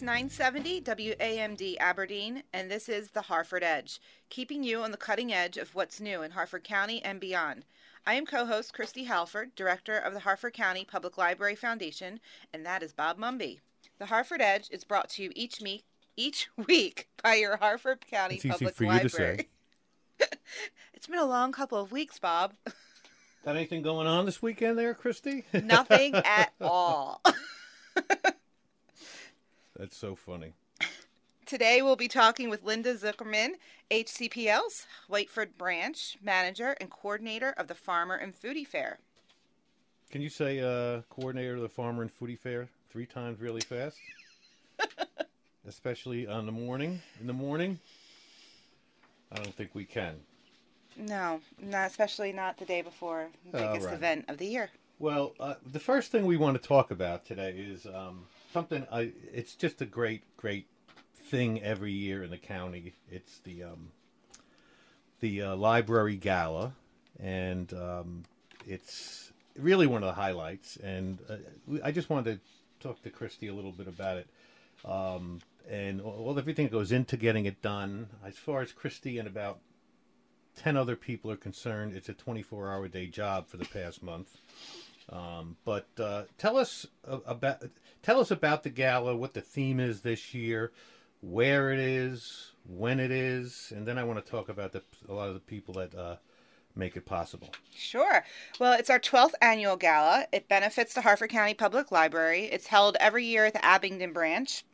It's 970 WAMD Aberdeen, and this is the Harford Edge, keeping you on the cutting edge of what's new in Harford County and beyond. I am co host Kristi Halford, director of the Harford County Public Library Foundation, and that is Bob Mumby. The Harford Edge is brought to you each, me- each week by your Harford County It's easy Public for you to Library. it's been a long couple of weeks, Bob. Got anything going on this weekend there, Kristi? Nothing at all. That's so funny. Today we'll be talking with Linda Zuckerman, HCPL's Whiteford branch manager and coordinator of the Farmer and Foodie Fair. Can you say uh, coordinator of the Farmer and Foodie Fair three times really fast? Especially on the morning. In the morning? I don't think we can. No, not especially not the day before the biggest right. event of the year. Well, uh, the first thing we want to talk about today is um, something. I, it's just a great, great thing every year in the county. It's the um, the uh, library gala, and um, it's really one of the highlights. And uh, I just wanted to talk to Kristi a little bit about it. Um, and all all- everything that goes into getting it done. As far as Kristi and about 10 other people are concerned, it's a 24 hour day job for the past month. Um, but uh, tell us about tell us about the gala, what the theme is this year, where it is, when it is, and then I want to talk about the, a lot of the people that uh, make it possible. Sure. Well, it's our 12th annual gala. It benefits the Harford County Public Library. It's held every year at the Abingdon branch.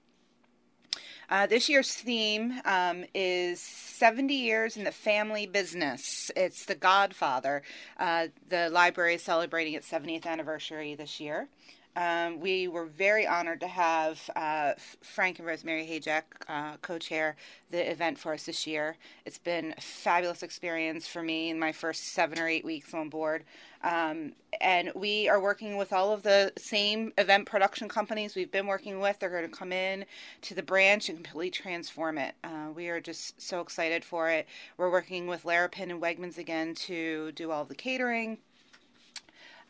Uh, this year's theme um, is 70 years in the family business. It's the Godfather. Uh, the library is celebrating its 70th anniversary this year. Um, we were very honored to have uh, Frank and Rosemary Hajek uh, co-chair the event for us this year. It's been a fabulous experience for me in my first seven or eight weeks on board. Um, and we are working with all of the same event production companies we've been working with. They're going to come in to the branch and completely transform it. Uh, we are just so excited for it. We're working with Laurrapin and Wegmans again to do all the catering.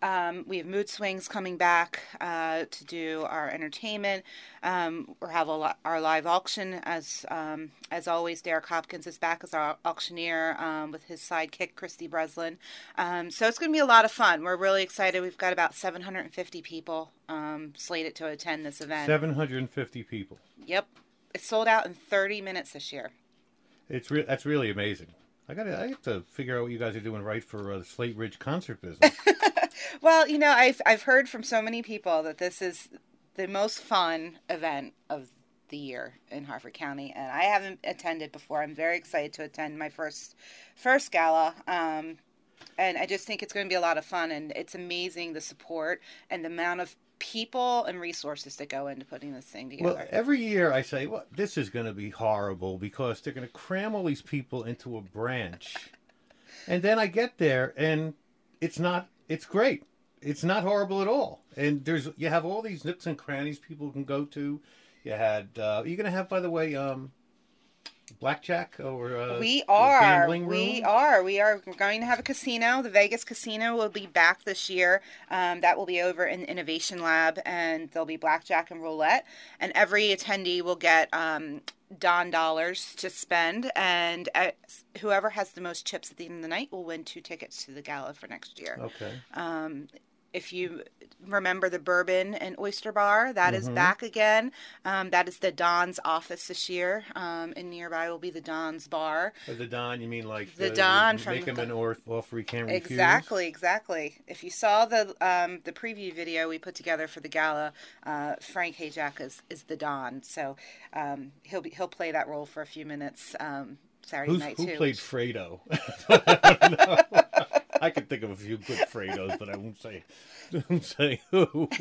Um, we have Mood Swings coming back uh, to do our entertainment. Um, we have li- our live auction as um, as always. Derek Hopkins is back as our auctioneer um, with his sidekick Christy Breslin. Um, so it's going to be a lot of fun. We're really excited. We've got about 750 people um, slated to attend this event. 750 people. Yep, it's sold out in 30 minutes this year. It's re- that's really amazing. I got to I have to figure out what you guys are doing right for uh, the Slate Ridge concert business. Well, you know, I've I've heard from so many people that this is the most fun event of the year in Harford County, and I haven't attended before. I'm very excited to attend my first first gala. Um, and I just think it's going to be a lot of fun, and it's amazing the support and the amount of people and resources that go into putting this thing together. Well, every year I say, well, this is going to be horrible because they're going to cram all these people into a branch. And then I get there and it's not, it's great. It's not horrible at all. And there's, you have all these nooks and crannies people can go to. You had, uh, you're to have, by the way, um, blackjack or uh, we are. gambling We are. We are going to have a casino. The Vegas Casino will be back this year. Um, that will be over in the Innovation Lab, and there'll be blackjack and roulette. And every attendee will get um, Don dollars to spend, and uh, whoever has the most chips at the end of the night will win two tickets to the gala for next year. Okay. Um, if you remember the Bourbon and Oyster Bar, that is Mhm. back again. Um, that is the Don's office this year. Um, and nearby will be the Don's Bar. Or the Don, you mean like The Don from make the- an or- offer he can't refuse? Exactly, exactly. If you saw the um, the preview video we put together for the gala, uh, Frank Hajek is, is the Don, so um, he'll be he'll play that role for a few minutes um, Saturday Who's, night who too. played Fredo? I could think of a few good Fredos, but I won't say, won't say who.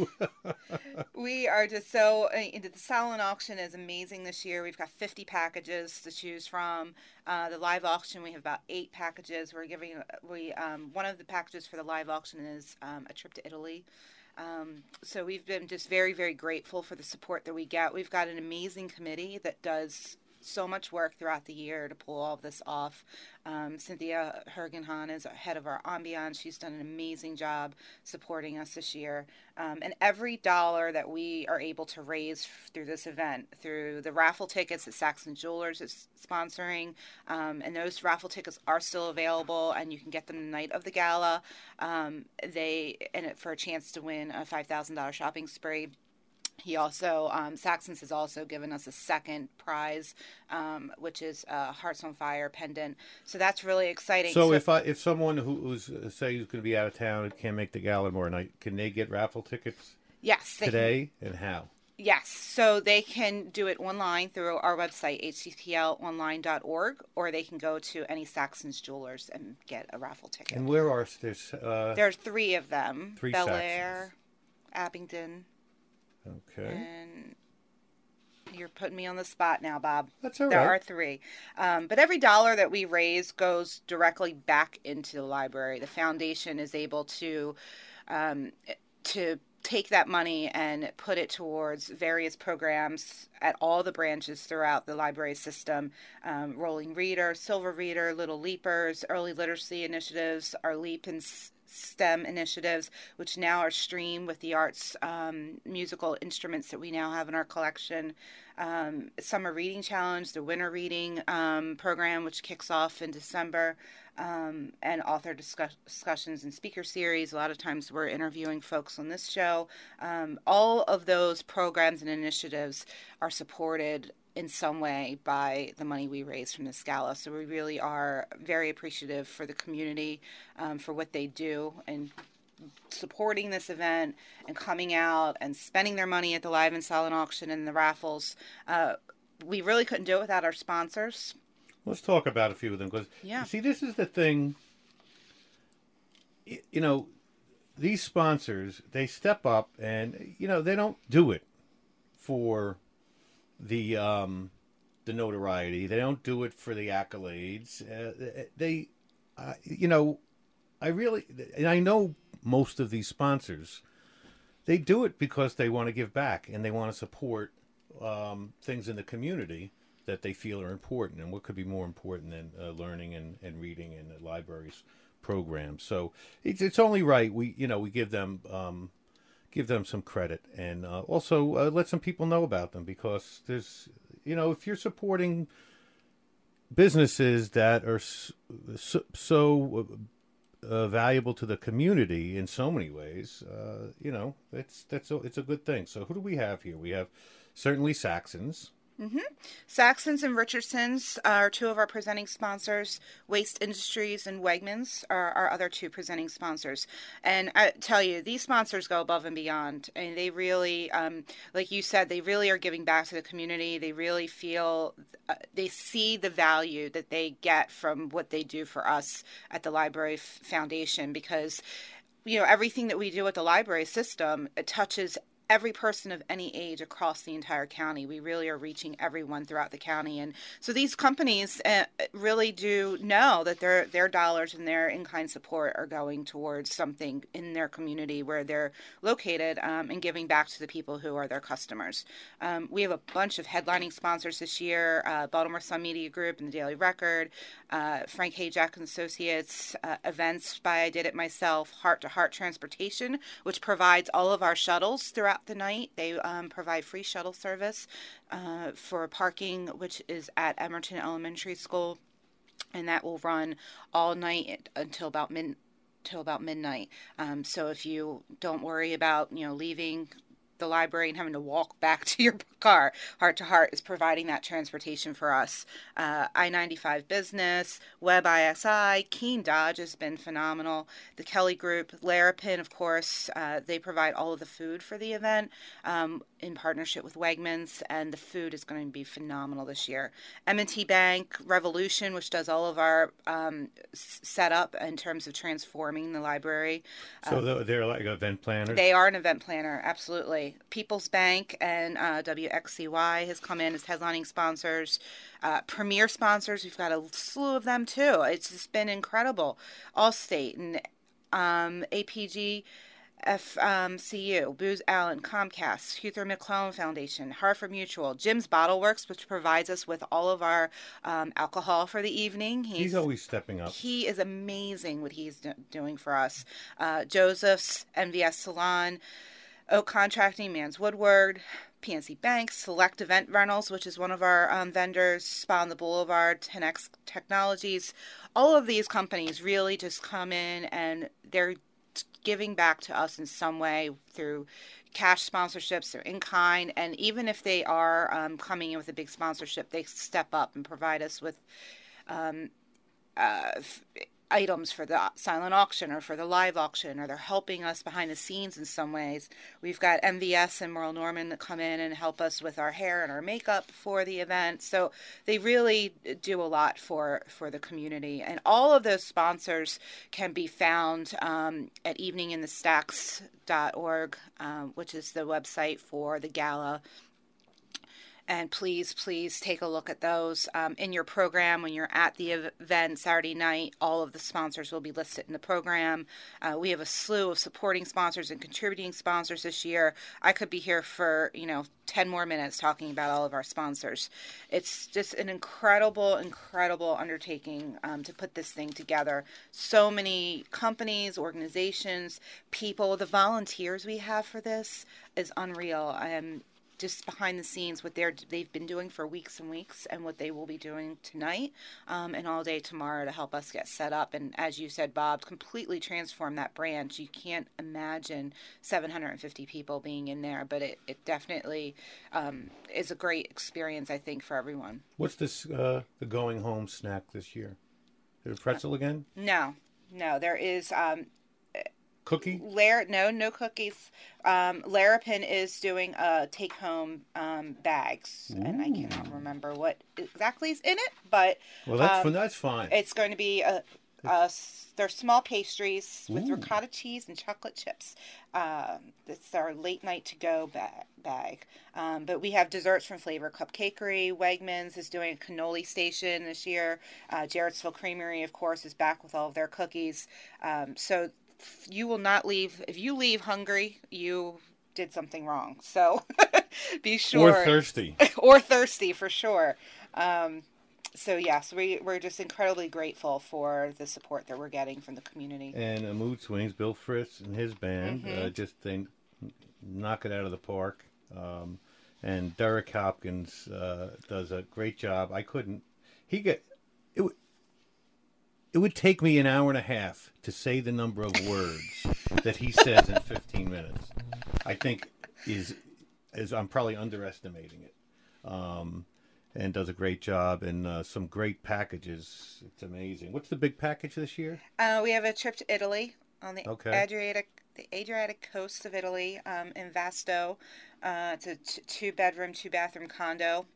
We are just so uh, the silent auction is amazing this year. We've got 50 packages to choose from. Uh, the live auction we have about eight packages. We're giving we um, one of the packages for the live auction is um, a trip to Italy. Um, so we've been just very very grateful for the support that we get. We've got an amazing committee that does so much work throughout the year to pull all of this off. Um, Cynthia Hergenhan is head of our ambiance. She's done an amazing job supporting us this year. Um, and every dollar that we are able to raise through this event, through the raffle tickets that Saxon Jewelers is sponsoring, um, and those raffle tickets are still available, and you can get them the night of the gala. Um, they and for a chance to win a five thousand dollars shopping spree he also, um, Saxons has also given us a second prize, um, which is a Hearts on Fire pendant. So that's really exciting. So, so if I, if someone who, who's uh, say who's going to be out of town and can't make the gala tomorrow night, can they get raffle tickets? Yes. Today can. and how? Yes, so they can do it online through our website, hcplonline.org, or they can go to any Saxons Jewelers and get a raffle ticket. And where are there's? Uh, there's three of them: three Bel Air, Abingdon, Okay. And you're putting me on the spot now, Bob. That's all there right. are three. Um, but every dollar that we raise goes directly back into the library. The foundation is able to um, to take that money and put it towards various programs at all the branches throughout the library system um, rolling reader silver reader little leapers early literacy initiatives our leap and STEM initiatives, which now are streamed with the arts um, musical instruments that we now have in our collection. Um, Summer Reading Challenge, the Winter Reading um, program, which kicks off in December, um, and author discuss- discussions and speaker series. A lot of times we're interviewing folks on this show. Um, all of those programs and initiatives are supported in some way by the money we raise from this gala. So we really are very appreciative for the community um, for what they do and supporting this event and coming out and spending their money at the live and silent auction and the raffles. Uh, we really couldn't do it without our sponsors. Let's talk about a few of them because yeah. see, this is the thing. You know, these sponsors they step up and you know they don't do it for the um, the notoriety. They don't do it for the accolades. Uh, they, uh, you know, I really, and I know most of these sponsors, they do it because they want to give back and they want to support um, things in the community that they feel are important. And what could be more important than uh, learning and, and reading in the libraries programs? So it's it's only right we you know we give them um, give them some credit and uh, also uh, let some people know about them because there's you know if you're supporting businesses that are so, so uh, valuable to the community in so many ways uh, you know it's that's a, it's a good thing. So who do we have here? We have certainly saxons Mm-hmm. Saxons and Richardsons are two of our presenting sponsors. Waste Industries and Wegmans are our other two presenting sponsors. And I tell you, these sponsors go above and beyond. And they really, um, like you said, they really are giving back to the community. They really feel, uh, they see the value that they get from what they do for us at the Library Foundation because you know everything that we do at the library system touches every person of any age across the entire county. We really are reaching everyone throughout the county, and so these companies uh, really do know that their their dollars and their in kind support are going towards something in their community where they're located um, and giving back to the people who are their customers. Um, we have a bunch of headlining sponsors this year: uh, Baltimore Sun Media Group and the Daily Record, uh, Frank Hajek and Associates, uh, events by I Did It Myself, Heart to Heart Transportation, which provides all of our shuttles throughout throughout the night. They um, provide free shuttle service uh, for parking, which is at Emmorton Elementary School, and that will run all night until about mid till about midnight. Um, so if you don't worry about you know leaving the library and having to walk back to your car. Heart to Heart is providing that transportation for us. Uh, I 95 Business, Web ISI, Keen Dodge has been phenomenal. The Kelly Group, Laurrapin, of course, uh, they provide all of the food for the event um, in partnership with Wegmans, and the food is going to be phenomenal this year. M&T Bank, Revolution, which does all of our um, setup in terms of transforming the library. So uh, they're like event planners? They are an event planner, absolutely. People's Bank and uh, WXCY has come in as headlining sponsors. Uh, premier sponsors, we've got a slew of them too. It's just been incredible. Allstate and um, APG FCU, Booz Allen, Comcast, Huther McClellan Foundation, Harford Mutual, Jim's Bottle Works, which provides us with all of our um, alcohol for the evening. He's, he's, always stepping up. He is amazing what he's do- doing for us. Uh, Joseph's, MVS Salon, Oak Contracting, Man's Woodward, PNC Bank, Select Event Rentals, which is one of our um, vendors, Spa on the Boulevard, 10X Technologies. All of these companies really just come in and they're giving back to us in some way through cash sponsorships or in kind. And even if they are um, coming in with a big sponsorship, they step up and provide us with um, uh, items for the silent auction or for the live auction, or they're helping us behind the scenes in some ways. We've got MVS and Merle Norman that come in and help us with our hair and our makeup for the event. So they really do a lot for for the community, and all of those sponsors can be found um, at eveninginthestacks.org, um, which is the website for the gala and please, please take a look at those um, in your program when you're at the event Saturday night. All of the sponsors will be listed in the program. Uh, we have a slew of supporting sponsors and contributing sponsors this year. I could be here for you know 10 more minutes talking about all of our sponsors. It's just an incredible, incredible undertaking um, to put this thing together. So many companies, organizations, people, the volunteers we have for this is unreal. Um, just behind the scenes what they're they've been doing for weeks and weeks and what they will be doing tonight um, and all day tomorrow to help us get set up. And as you said bob completely transform that branch you can't imagine 750 people being in there but it, it definitely um, is a great experience i think for everyone. What's this uh, the going home snack this year? Is it pretzel again? No no there is um, cookie? Lar- no, no cookies. Um, Laurrapin is doing a take home um, bags, Ooh. and I cannot remember what exactly is in it, but well, that's um, that's fine. It's going to be a. Uh, they're small pastries with Ooh. ricotta cheese and chocolate chips. Um, it's our late night to go bag. bag. Um, but we have desserts from Flavor Cupcakery. Wegmans is doing a cannoli station this year. Uh, Jarrettsville Creamery, of course, is back with all of their cookies. Um, so you will not leave. If you leave hungry, you did something wrong. So be sure. Or thirsty. or thirsty for sure. Um, so yes, we we're just incredibly grateful for the support that we're getting from the community. And uh, Mood Swings, Bill Fritz and his band, mm-hmm. uh, just they knock it out of the park. Um, and Derek Hopkins uh, does a great job. I couldn't. He get it. It would take me an hour and a half to say the number of words that he says in 15 minutes. I think is is I'm probably underestimating it. Um, and does a great job and uh, some great packages. It's amazing. What's the big package this year? Uh, we have a trip to Italy on the okay. Adriatic the Adriatic coast of Italy um, in Vasto. Uh, it's a t- two bedroom, two bathroom condo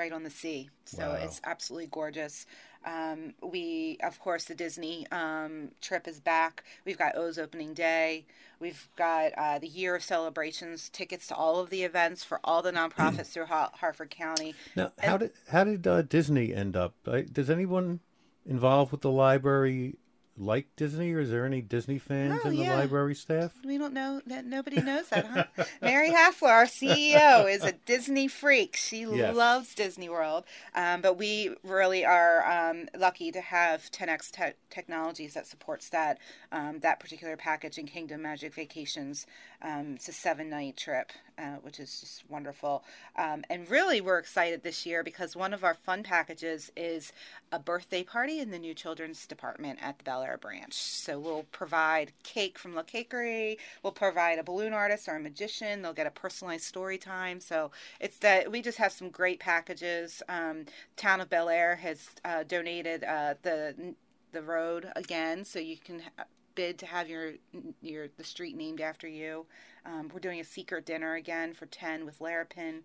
right on the sea. So wow. it's absolutely gorgeous. Um, we, of course, the Disney um, trip is back. We've got O's opening day. We've got uh, the year of celebrations, tickets to all of the events for all the nonprofits through Harford County. Now, and, how did how did uh, Disney end up? Does anyone involved with the library like Disney, or is there any Disney fans oh, in the yeah. library staff? We don't know that. Nobody knows that, huh? Mary Hastler, our CEO, is a Disney freak. She yes. loves Disney World. Um, but we really are um, lucky to have 10x te- Technologies that supports that um, that particular package in Kingdom Magic Vacations. Um, it's a seven night trip, uh, which is just wonderful. Um, and really, we're excited this year because one of our fun packages is a birthday party in the new children's department at the Bel Air branch. So we'll provide cake from La Cakery, we'll provide a balloon artist or a magician, they'll get a personalized story time. So it's that we just have some great packages. Um, Town of Bel Air has uh, donated uh, the the road again, so you can bid to have your your the street named after you. Um, we're doing a secret dinner again for ten with Laurrapin.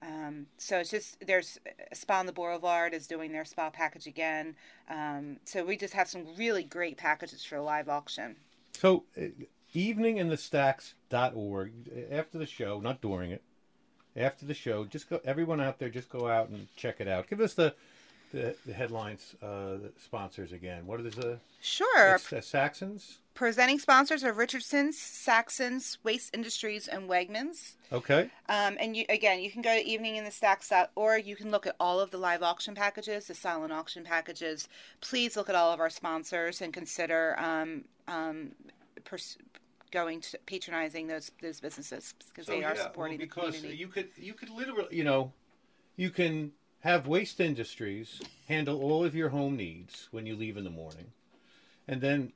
Um, so it's just there's Spa on the Boulevard is doing their spa package again. Um, so we just have some really great packages for the live auction. So uh, eveninginthestacks.org after the show, not during it. After the show, just go everyone out there just go out and check it out. Give us the the, the headlines uh, the sponsors again. What are the Sure. it's, uh, Saxons? Presenting sponsors are Richardson's, Saxons, Waste Industries, and Wegmans. Okay. Um, and you again, you can go to eveninginthestacks or you can look at all of the live auction packages, the silent auction packages. Please look at all of our sponsors and consider um, um, pers- going to patronizing those those businesses because they are yeah, supporting well, the because community. you could you could literally you know you can have waste industries handle all of your home needs when you leave in the morning and then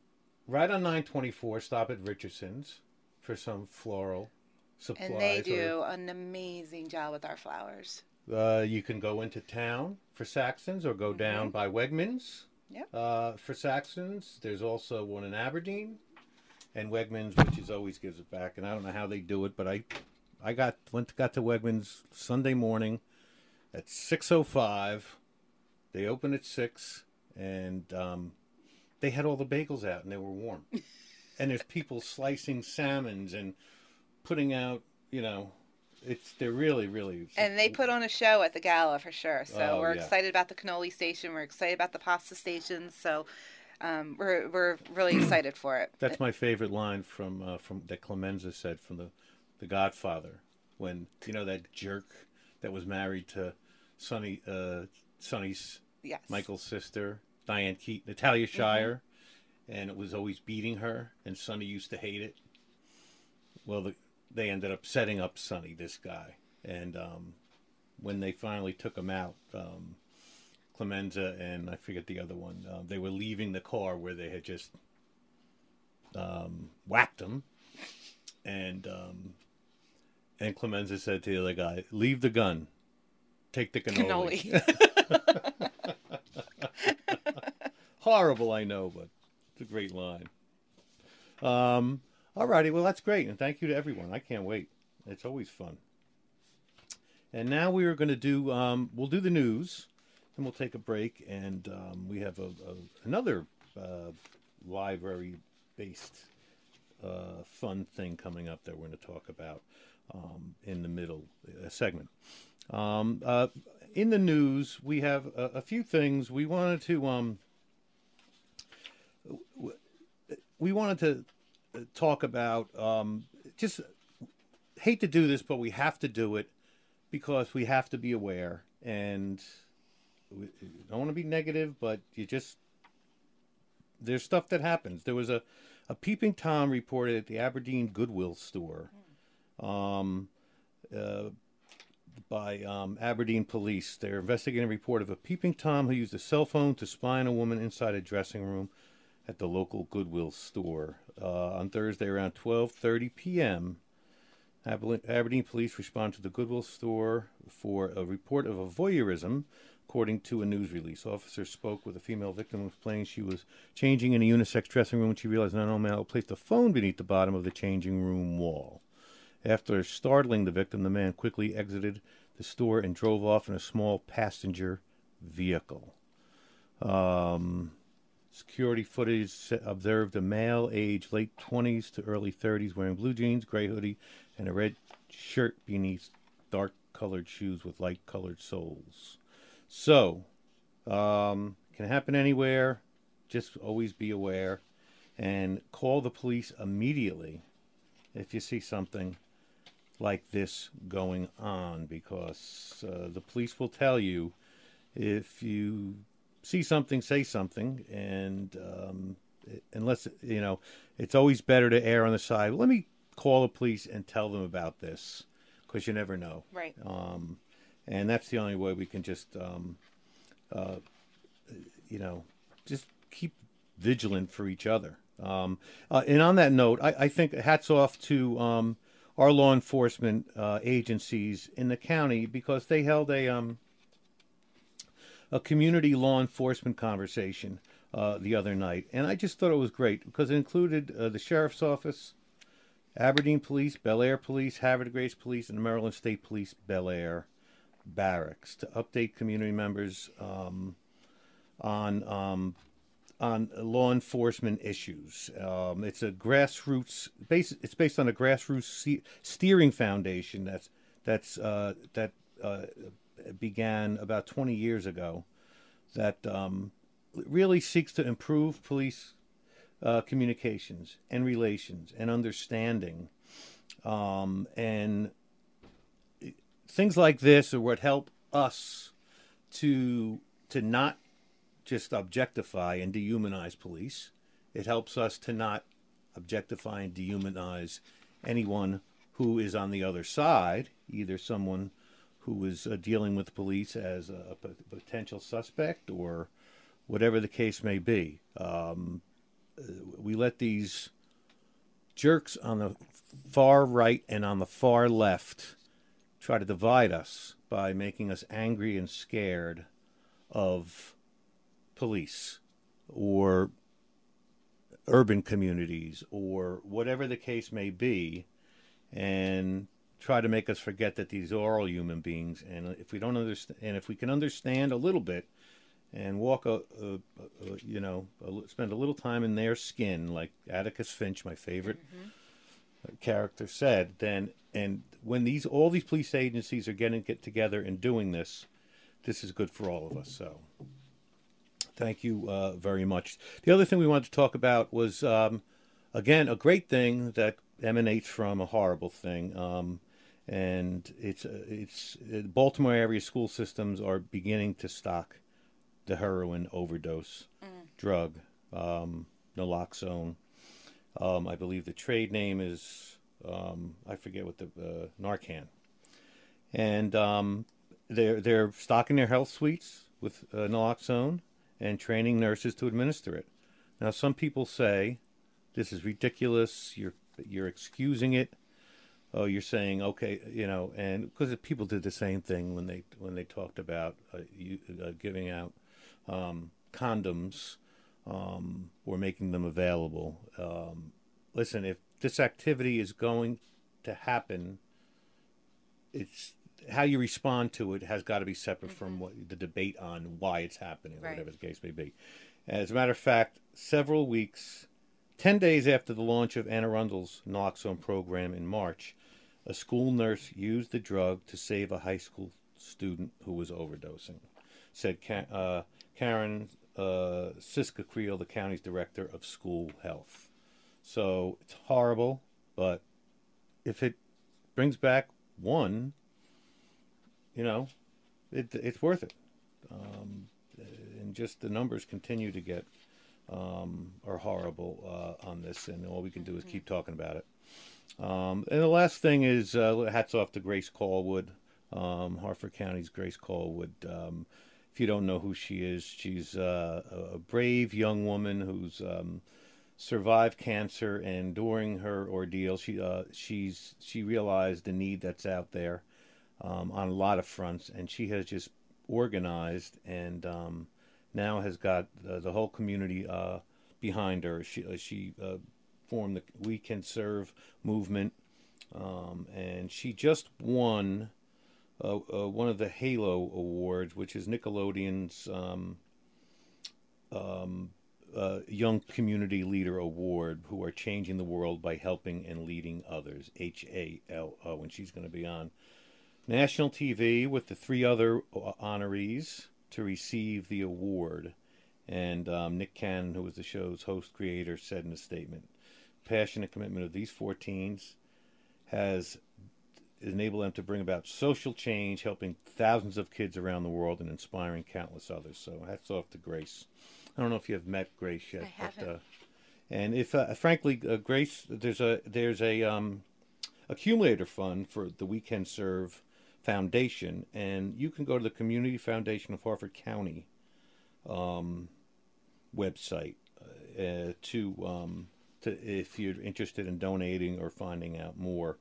right on 924 stop at richardson's for some floral supplies and they or- do an amazing job with our flowers. uh, you can go into town for saxons or go down by wegmans Yep. uh, for saxons there's also one in aberdeen and wegmans which is always gives it back and i don't know how they do it but i i got went got to wegmans sunday morning at 6.05 they open at 6 and um, they had all the bagels out and they were warm and there's people slicing salmons and putting out you know it's they're really really And they put on a show at the gala for sure. So Oh, we're yeah. excited about the cannoli station. We're excited about the pasta stations. So um, we're we're really excited for it. That's my favorite line from uh, from that Clemenza said from the the Godfather when you know that jerk that was married to Sonny uh, Sonny's yes. Michael's sister Diane Keaton Natalia Shire, and it was always beating her, and Sonny used to hate it. Well, the, they ended up setting up Sonny, this guy, and um, when they finally took him out. Um, Clemenza and I forget the other one. Uh, they were leaving the car where they had just um, whacked him, and um, and Clemenza said to the other guy, "Leave the gun, take the cannoli." Cannoli. Horrible, I know, but it's a great line. Um, all righty, well that's great, and thank you to everyone. I can't wait. It's always fun. And now we are going to do. Um, we'll do the news, and we'll take a break, and um, we have a, a another uh, library-based uh, fun thing coming up that we're going to talk about um, in the middle uh, segment. Um, uh, in the news, we have a, a few things we wanted to. Um, w- we wanted to uh, talk about. Um, just hate to do this, but we have to do it because we have to be aware, and we we don't want to be negative, but you just there's stuff that happens. There was a a peeping tom reported at the Aberdeen Goodwill store. Um, uh, by um, Aberdeen police. They're investigating a report of a peeping Tom who used a cell phone to spy on a woman inside a dressing room at the local Goodwill store uh, on Thursday around 12:30 p.m. Aberdeen police responded to the Goodwill store for a report of a voyeurism. According to a news release, officers spoke with a female victim who explained she was changing in a unisex dressing room when she realized an unknown male placed a phone beneath the bottom of the changing room wall. After startling the victim, the man quickly exited the store and drove off in a small passenger vehicle. Um, security footage observed a male age late 20s to early 30s wearing blue jeans, gray hoodie, and a red shirt beneath dark colored shoes with light colored soles. So, um, can happen anywhere. Just always be aware and call the police immediately if you see something like this going on because uh, the police will tell you if you see something, say something, and um, unless you know, it's always better to err on the side. Let me call the police and tell them about this because you never know. Right. Um, and that's the only way we can just, um, uh, you know, just keep vigilant for each other. Um, uh, and on that note, I, I think hats off to um, our law enforcement uh, agencies in the county because they held a um, a community law enforcement conversation uh, the other night, and I just thought it was great because it included uh, the sheriff's office, Aberdeen Police, Bel Air Police, Havre Grace Police, and the Maryland State Police Bel Air barracks to update community members um, on um, on law enforcement issues. Um, it's a grassroots base. It's based on a grassroots steering foundation that's that's uh, that uh, began about 20 years ago that um, really seeks to improve police uh, communications and relations and understanding. Um, and things like this are what help us to to not just objectify and dehumanize police. It helps us to not objectify and dehumanize anyone who is on the other side, either someone who is uh, dealing with police as a, a, potential suspect or whatever the case may be. Um, uh, we let these jerks on the far right and on the far left try to divide us by making us angry and scared of police or urban communities or whatever the case may be and try to make us forget that these are all human beings and if we don't understand and if we can understand a little bit and walk a, a, a you know a, spend a little time in their skin like atticus finch my favorite mm-hmm. character said then and when these all these police agencies are getting get together and doing this this is good for all of us so Thank you uh, very much. The other thing we wanted to talk about was, um, again, a great thing that emanates from a horrible thing. Um, and it's uh, it's uh, Baltimore area school systems are beginning to stock the heroin overdose mm. drug, um, naloxone. Um, I believe the trade name is um, I forget what the uh, Narcan, and um, they're they're stocking their health suites with uh, naloxone and training nurses to administer it. Now, some people say this is ridiculous. You're you're excusing it. Oh, you're saying okay, you know, and because people did the same thing when they when they talked about uh, you, uh, giving out um, condoms um, or making them available. Um, listen, if this activity is going to happen, it's how you respond to it has got to be separate mm-hmm. from what the debate on why it's happening, right. whatever the case may be. As a matter of fact, several weeks, 10 days after the launch of Anne Arundel's naloxone program in March, a school nurse used the drug to save a high school student who was overdosing, said uh, Karen uh, Siska Creel, the county's director of school health. So it's horrible, but if it brings back one you know, it, it's worth it. Um, and just the numbers continue to get um, are horrible uh, on this, and all we can do is keep talking about it. Um, and the last thing is uh, hats off to Grace Callwood, um, Harford County's Grace Callwood. Um, if you don't know who she is, she's uh, a brave young woman who's um, survived cancer, and during her ordeal, she uh, she's she realized the need that's out there um, on a lot of fronts, and she has just organized and um, now has got the whole community uh, behind her. She uh, she uh, formed the We Can Serve movement, um, and she just won uh, uh, one of the Halo Awards, which is Nickelodeon's. Um, um, Young Community Leader Award, who are changing the world by helping and leading others. H A L O, and she's going to be on national TV with the three other uh, honorees to receive the award. And um, Nick Cannon, who was the show's host creator, said in a statement Passionate commitment of these four teens has enabled them to bring about social change, helping thousands of kids around the world and inspiring countless others. So hats off to Grace. I don't know if you have met Grace yet, I haven't. but uh, and if uh, frankly, uh, Grace, there's a there's a um, accumulator fund for the We Can Serve Foundation, and you can go to the Community Foundation of Harford County um, website uh, to, um, to if you're interested in donating or finding out more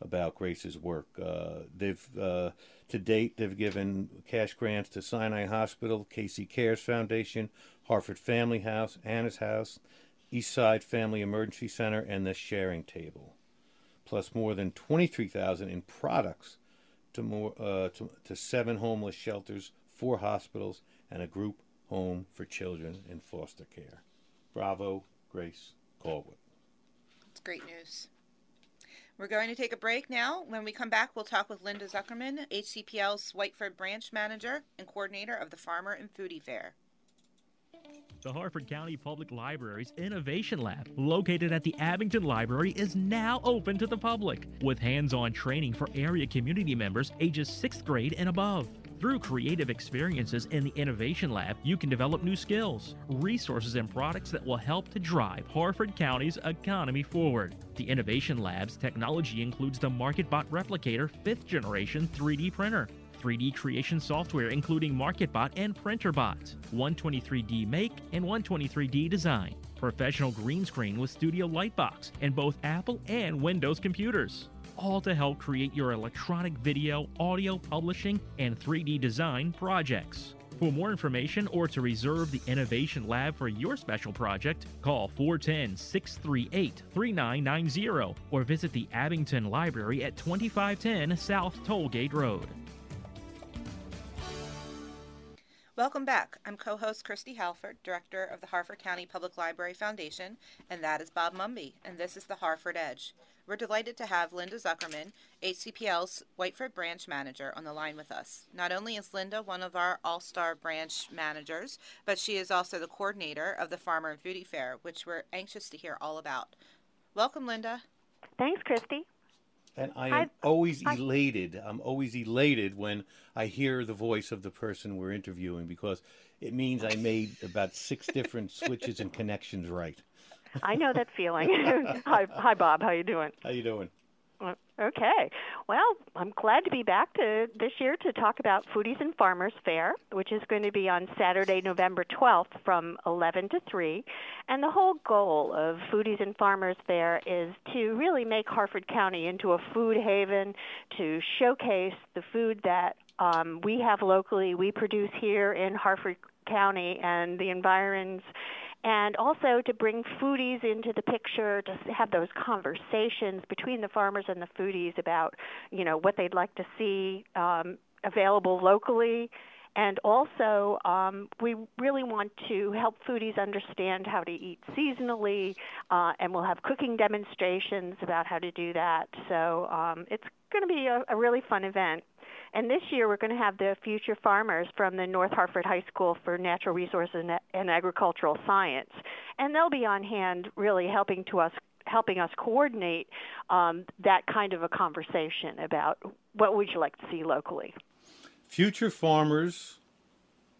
about Grace's work. Uh, they've uh, to date they've given cash grants to Sinai Hospital, Casey Cares Foundation, Harford Family House, Anna's House, Eastside Family Emergency Center, and the Sharing Table, plus more than twenty three thousand in products to more uh, to, to seven homeless shelters, four hospitals, and a group home for children in foster care. Bravo, Grace Callwood. It's great news. We're going to take a break now. When we come back, we'll talk with Linda Zuckerman, HCPL's Whiteford branch manager and coordinator of the Farmer and Foodie Fair. The Harford County Public Library's Innovation Lab, located at the Abingdon Library, is now open to the public with hands on training for area community members ages 6th grade and above. Through creative experiences in the Innovation Lab, you can develop new skills, resources, and products that will help to drive Harford County's economy forward. The Innovation Lab's technology includes the MakerBot Replicator 5th generation 3D printer, 3D creation software including MakerBot and Printrbot, 123D Make and 123D Design, professional green screen with Studio Lightbox, and both Apple and Windows computers. All to help create your electronic video, audio publishing, and 3D design projects. For more information or to reserve the Innovation Lab for your special project, call 410 638 3990 or visit the Abingdon Library at 2510 South Tollgate Road. Welcome back. I'm co host Kristi Halford, director of the Harford County Public Library Foundation, and that is Bob Mumby, and this is the Harford Edge. We're delighted to have Linda Zuckerman, HCPL's Whiteford branch manager, on the line with us. Not only is Linda one of our all star branch managers, but she is also the coordinator of the Farmer and Foodie Fair, which we're anxious to hear all about. Welcome, Linda. Thanks, Kristi. And I am always elated. I'm always elated when I hear the voice of the person we're interviewing because it means I made about six different switches and connections right. I know that feeling. hi, hi, Bob. How you doing? How you doing? Okay. Well, I'm glad to be back to this year to talk about Foodies and Farmers Fair, which is going to be on Saturday, November 12th from 11 to 3. And the whole goal of Foodies and Farmers Fair is to really make Harford County into a food haven, to showcase the food that um, we have locally, we produce here in Harford County and the environs and also to bring foodies into the picture to have those conversations between the farmers and the foodies about you know what they'd like to see um, available locally. And also um, we really want to help foodies understand how to eat seasonally uh, and we'll have cooking demonstrations about how to do that. So um, it's going to be a, a really fun event and this year we're going to have the future farmers from the North Harford High School for Natural Resources and Agricultural Science. And they'll be on hand really helping to us helping us coordinate um, that kind of a conversation about what would you like to see locally. Future farmers.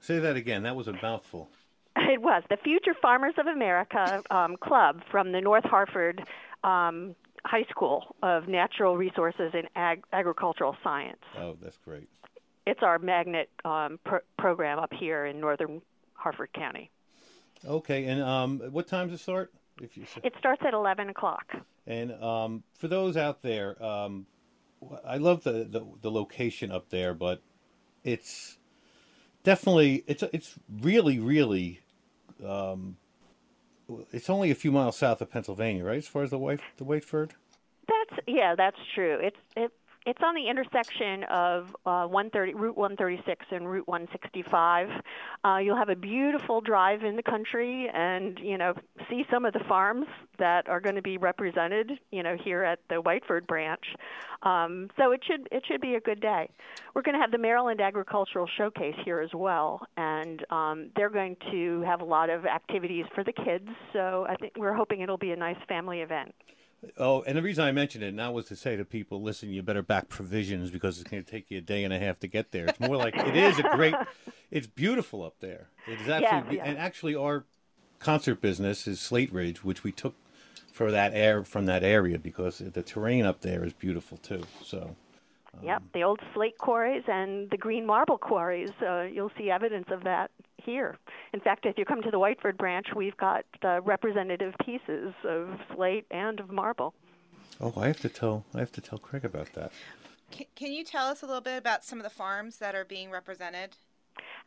Say that again. That was a mouthful. It was the Future Farmers of America um, Club from the North Harford um, High School of Natural Resources and Ag- Agricultural Science. Oh, that's great. It's our magnet um, pro- program up here in northern Harford County. Okay, and um, what time does it start? If you? It starts at 11 o'clock. And um, for those out there, um, I love the, the, the location up there, but it's definitely it's it's really really um, it's only a few miles south of Pennsylvania, right? As far as the White the Whiteford. That's yeah, that's true. It's it it's on the intersection of uh, 130, Route 136 and Route 165. Uh, you'll have a beautiful drive in the country, and you know, see some of the farms that are going to be represented, you know, here at the Whiteford branch. Um, so it should it should be a good day. We're going to have the Maryland Agricultural Showcase here as well, and um, they're going to have a lot of activities for the kids. So I think we're hoping it'll be a nice family event. Oh, and the reason I mentioned it now was to say to people, listen, you better back provisions because it's going to take you a day and a half to get there. It's more like it is a great, it's beautiful up there. It is absolutely, yeah, yeah. and actually our concert business is Slate Ridge, which we took for that air from that area because the terrain up there is beautiful too. So. Um, yep, the old slate quarries and the green marble quarries. Uh, you'll see evidence of that here. In fact, if you come to the Whiteford branch, we've got uh, representative pieces of slate and of marble. Oh, I have to tell I have to tell Craig about that. Can, can you tell us a little bit about some of the farms that are being represented?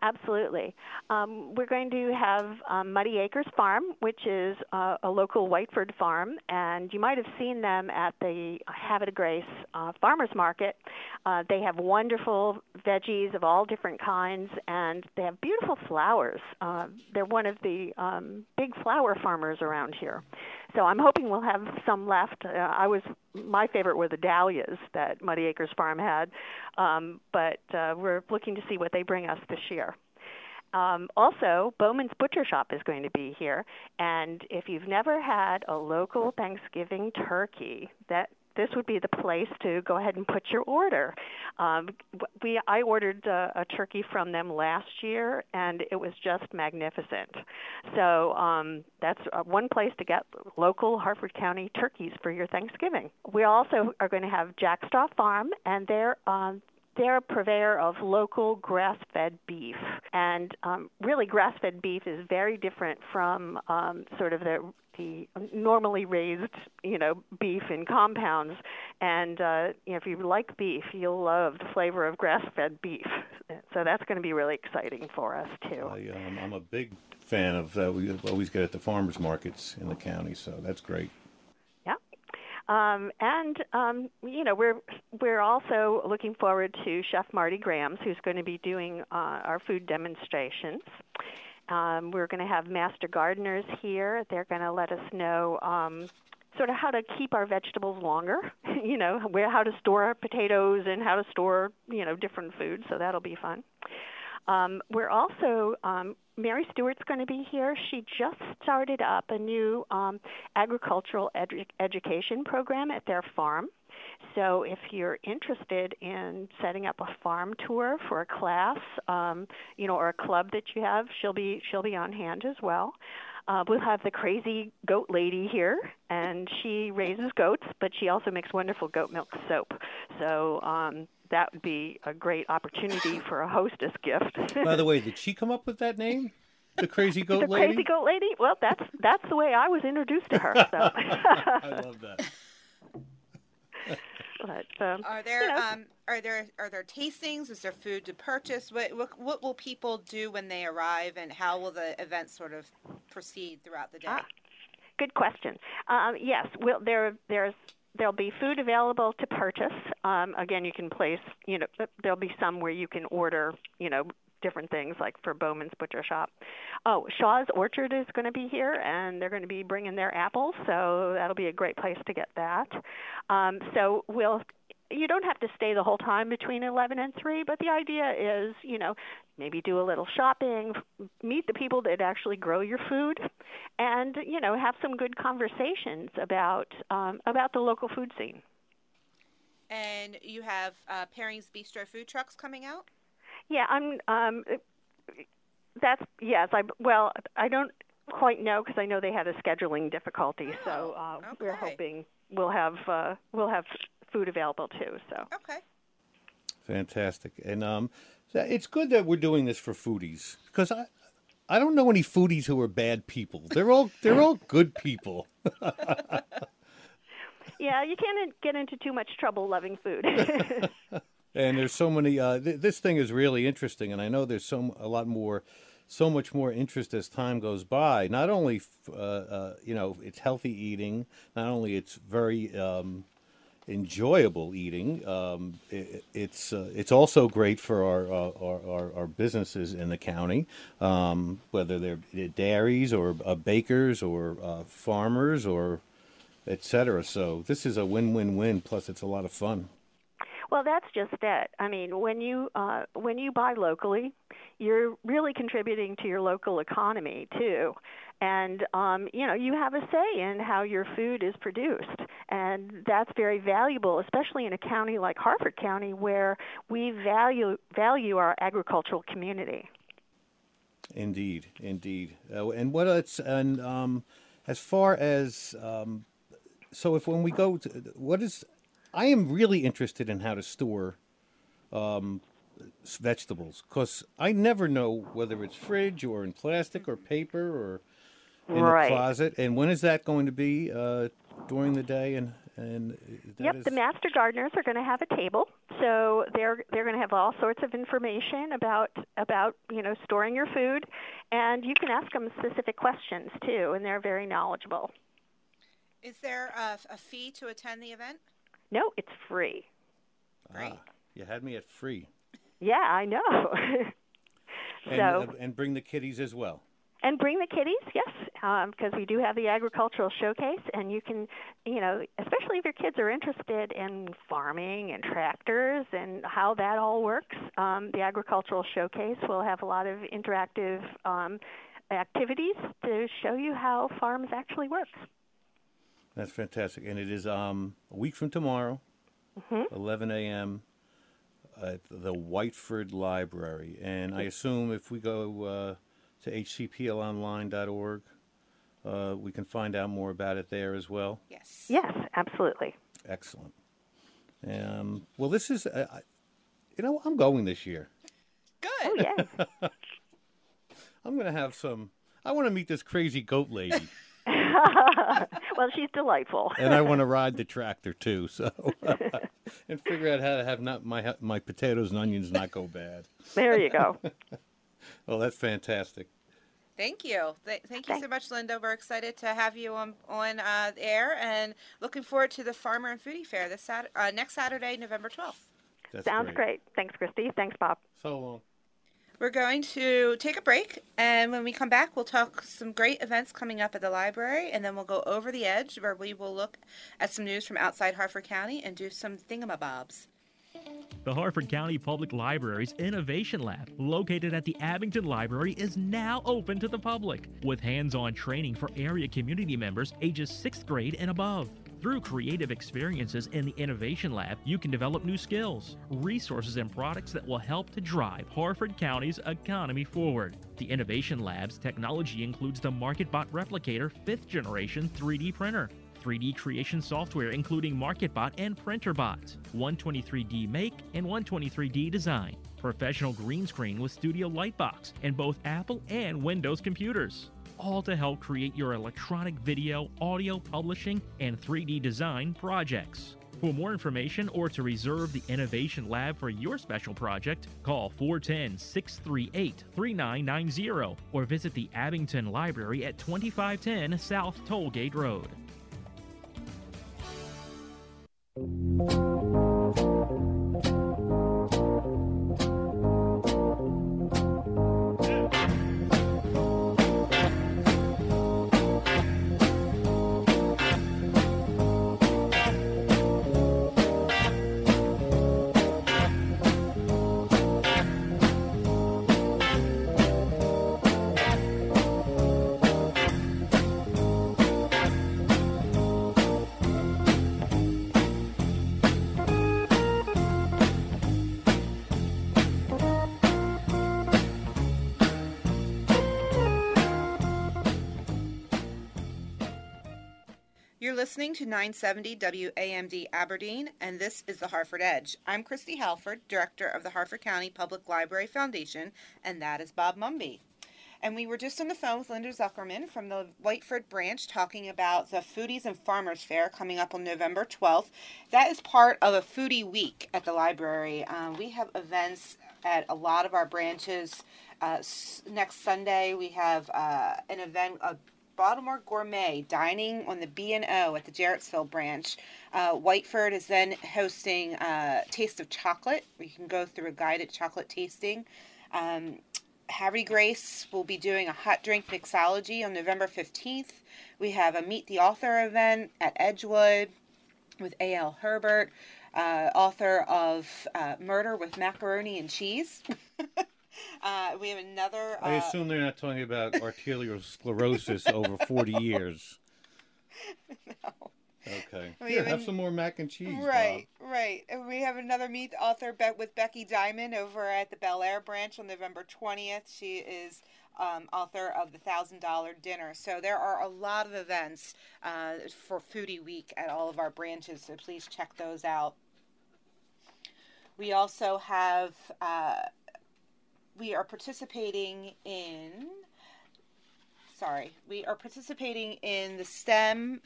Absolutely. Um, we're going to have um, Muddy Acres Farm, which is uh, a local Whiteford farm, and you might have seen them at the Havre de Grace uh, Farmers Market. Uh, they have wonderful veggies of all different kinds, and they have beautiful flowers. Uh, they're one of the um, big flower farmers around here. So I'm hoping we'll have some left. Uh, I was my favorite were the dahlias that Muddy Acres Farm had, um, but uh, we're looking to see what they bring us this year. Um, also, Bowman's Butcher Shop is going to be here, and if you've never had a local Thanksgiving turkey, that this would be the place to go ahead and put your order. Um, we I ordered uh, a turkey from them last year, and it was just magnificent. So um, that's uh, one place to get local Harford County turkeys for your Thanksgiving. We also are going to have Jackstraw Farm, and they're um, they're a purveyor of local grass-fed beef, and um, really, grass-fed beef is very different from um, sort of the the normally raised, you know, beef in compounds. And uh, you know, if you like beef, you'll love the flavor of grass-fed beef. So that's going to be really exciting for us too. I, um, I'm a big fan of that. Uh, we always get at the farmers markets in the county, so that's great. Um, and um, you know, we're we're also looking forward to Chef Marty Grams, who's going to be doing uh, our food demonstrations. Um, we're going to have master gardeners here. They're going to let us know um, sort of how to keep our vegetables longer. you know, where how to store our potatoes and how to store you know different foods. So that'll be fun. Um, we're also um, Mary Stewart's going to be here. She just started up a new um, agricultural edu- education program at their farm. So if you're interested in setting up a farm tour for a class, um, you know, or a club that you have, she'll be she'll be on hand as well. Uh, we'll have the crazy goat lady here, and she raises goats, but she also makes wonderful goat milk soap. So um, that would be a great opportunity for a hostess gift. By the way, did she come up with that name? The crazy goat the lady. Crazy goat lady. Well, that's that's the way I was introduced to her. So. I love that. But um, are there you know. um, are there are there tastings? Is there food to purchase? What, what what will people do when they arrive, and how will the event sort of proceed throughout the day? Ah, good question. Um, yes, well, there there's there'll be food available to purchase. Um, again, you can place, you know, there'll be some where you can order, you know, different things like for Bowman's Butcher Shop. Oh, Shaw's Orchard is going to be here, and they're going to be bringing their apples, so that'll be a great place to get that. Um, so we'll you don't have to stay the whole time between 11 and 3, but the idea is, you know, maybe do a little shopping, meet the people that actually grow your food, and you know, have some good conversations about um, about the local food scene. And you have uh, Pairings Bistro food trucks coming out. Yeah, I'm. Um, that's yes. I well, I don't quite know because I know they had a scheduling difficulty. Oh, so uh, okay. we're hoping we'll have uh, we'll have food available too. So okay, fantastic. And um, it's good that we're doing this for foodies because I I don't know any foodies who are bad people. They're all they're all good people. yeah, you can't get into too much trouble loving food. and there's so many. Uh, th- this thing is really interesting, and I know there's so a lot more, so much more interest as time goes by. Not only, uh, uh, you know, it's healthy eating. Not only it's very um, enjoyable eating. Um, it, it's uh, it's also great for our, our, our, our businesses in the county, um, whether they're dairies or uh, bakers or uh, farmers or etc. So this is a win-win-win. Plus, it's a lot of fun. Well, that's just it. I mean, when you uh, when you buy locally, you're really contributing to your local economy too, and um, you know you have a say in how your food is produced, and that's very valuable, especially in a county like Harford County where we value value our agricultural community. Indeed, indeed, uh, and what it's and um, as far as um, so if when we go to what is I am really interested in how to store um, vegetables because I never know whether it's fridge or in plastic or paper or in right. the closet. And when is that going to be uh, during the day? And and yep, is... the master gardeners are going to have a table, so they're they're going to have all sorts of information about about you know storing your food, and you can ask them specific questions too, and they're very knowledgeable. Is there a, a fee to attend the event? No, it's free. Great. Ah, you had me at free. Yeah, I know. and, so uh, and bring the kitties as well. And bring the kiddies, yes, because um, we do have the agricultural showcase, and you can, you know, especially if your kids are interested in farming and tractors and how that all works. Um, the agricultural showcase will have a lot of interactive um, activities to show you how farms actually work. That's fantastic, and it is um, a week from tomorrow, mm-hmm. 11 a.m. at the Whiteford Library. And I assume if we go uh, to hcplonline.org, uh, we can find out more about it there as well. Yes. Yes, absolutely. Excellent. Um, well, this is, uh, you know, I'm going this year. Good. Oh, yeah. I'm going to have some. I want to meet this crazy goat lady. well, she's delightful. and I want to ride the tractor too, so and figure out how to have not my my potatoes and onions not go bad. There you go. Well, that's fantastic. Thank you. Th- thank you so much, Linda. We're excited to have you on on uh, air and looking forward to the Farmer and Foodie Fair this Sat- uh, next Saturday, November 12th. That's Sounds great. great. Thanks, Kristi. Thanks, Bob. So long. We're going to take a break, and when we come back, we'll talk some great events coming up at the library, and then we'll go over the edge where we will look at some news from outside Harford County and do some thingamabobs. The Harford County Public Library's Innovation Lab, located at the Abingdon Library, is now open to the public with hands on training for area community members ages 6th grade and above. Through creative experiences in the Innovation Lab, you can develop new skills, resources, and products that will help to drive Harford County's economy forward. The Innovation Lab's technology includes the MakerBot Replicator 5th generation 3D printer, 3D creation software including MakerBot and Printrbot, 123D Make and 123D Design, professional green screen with Studio Lightbox, and both Apple and Windows computers all to help create your electronic video, audio publishing, and 3D design projects. For more information or to reserve the Innovation Lab for your special project, call 410 638 3990 or visit the Abingdon Library at 2510 South Tollgate Road. Música listening to 970 WAMD Aberdeen, and this is the Harford Edge. I'm Kristi Halford, Director of the Harford County Public Library Foundation, and that is Bob Mumby. And we were just on the phone with Linda Zuckerman from the Whiteford branch talking about the Foodies and Farmers Fair coming up on November 12th. That is part of a foodie week at the library. Uh, we have events at a lot of our branches. Uh, next Sunday, we have uh, an event, a Baltimore Gourmet dining on the B&O at the Jarrettsville branch. Uh, Whiteford is then hosting uh, Taste of Chocolate, you can go through a guided chocolate tasting. Um, Havre de Grace will be doing a hot drink mixology on November 15th. We have a Meet the Author event at Edgewood with A.L. Herbert, uh, author of uh, Murder with Macaroni and Cheese. Uh, we have another. Uh, I assume they're not talking about arteriosclerosis over 40 years. No. Okay. We Here, have, have some more mac and cheese. Right, Bob. right. We have another meet author bet with Becky Diamond over at the Bel Air branch on November 20th. She is um, author of the Thousand Dollar Dinner. So there are a lot of events uh, for Foodie Week at all of our branches. So please check those out. We also have uh, we are participating in sorry we are participating in the stem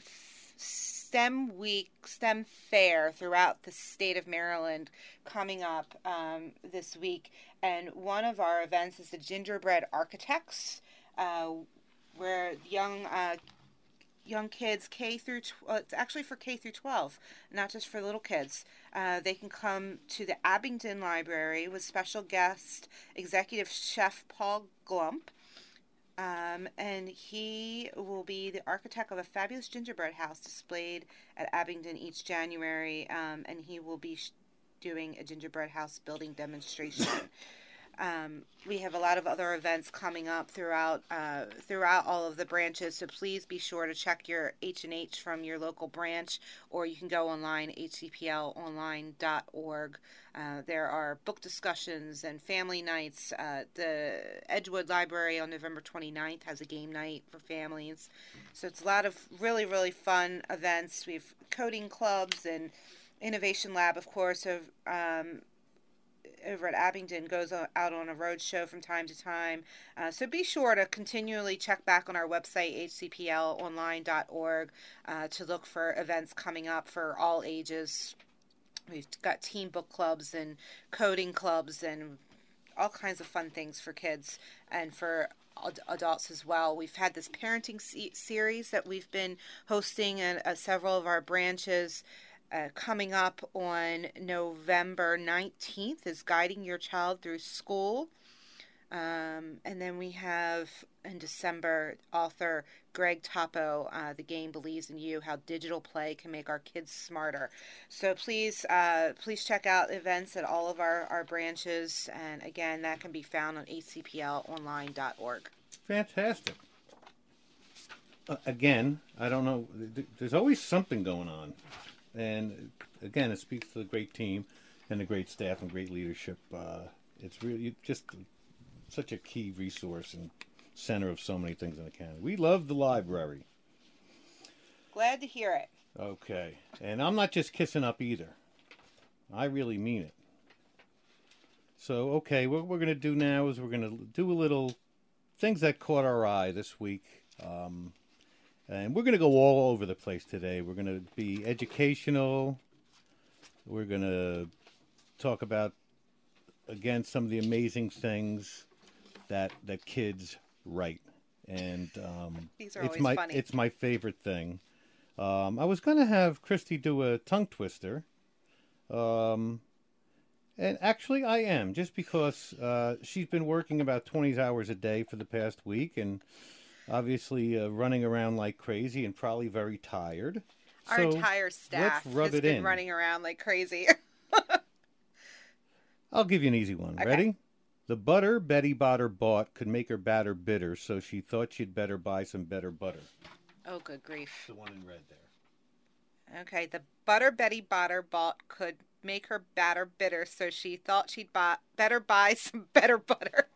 stem week stem fair throughout the state of maryland coming up um, this week. And one of our events is the gingerbread architects uh, where young uh, young kids K through tw- well, it's actually for K through 12, not just for little kids. Uh, they can come to the Abingdon Library with special guest executive chef Paul Glump. Um, and he will be the architect of a fabulous gingerbread house displayed at Abingdon each January, um, and he will be sh- doing a gingerbread house building demonstration. Um, we have a lot of other events coming up throughout uh, throughout all of the branches. So please be sure to check your H and H from your local branch, or you can go online hcplonline.org. Uh, there are book discussions and family nights. Uh, the Edgewood Library on November 29th has a game night for families. So it's a lot of really really fun events. We have coding clubs and Innovation Lab, of course, of um, over at Abingdon goes out on a road show from time to time. Uh, so be sure to continually check back on our website, hcplonline.org, uh, to look for events coming up for all ages. We've got teen book clubs and coding clubs and all kinds of fun things for kids and for adults as well. We've had this parenting series that we've been hosting in uh, several of our branches. Uh, coming up on November 19th is Guiding Your Child Through School. Um, and then we have in December author Greg Toppo, uh, The Game Believes in You How Digital Play Can Make Our Kids Smarter. So please, uh, please check out events at all of our, our branches. And again, that can be found on hcplonline.org. Fantastic. Uh, again, I don't know, there's always something going on. And again, it speaks to the great team and the great staff and great leadership. Uh, it's really just such a key resource and center of so many things in the county. We love the library. Glad to hear it. Okay. And I'm not just kissing up either. I really mean it. So, okay, what we're going to do now is we're going to do a little things that caught our eye this week. Um, and we're going to go all over the place today. We're going to be educational. We're going to talk about, again, some of the amazing things that that kids write. And um, These are it's always my funny. it's my favorite thing. Um, I was going to have Kristi do a tongue twister. Um, and actually, I am, just because uh, she's been working about 20 hours a day for the past week. And obviously uh, running around like crazy and probably very tired. Our So, entire staff has been in. running around like crazy. I'll give you an easy one. Okay. Ready? The butter Betty Botter bought could make her batter bitter, so she thought she'd better buy some better butter. oh, good grief. The one in red there. Okay, the butter Betty Botter bought could make her batter bitter, so she thought she'd buy, better buy some better butter.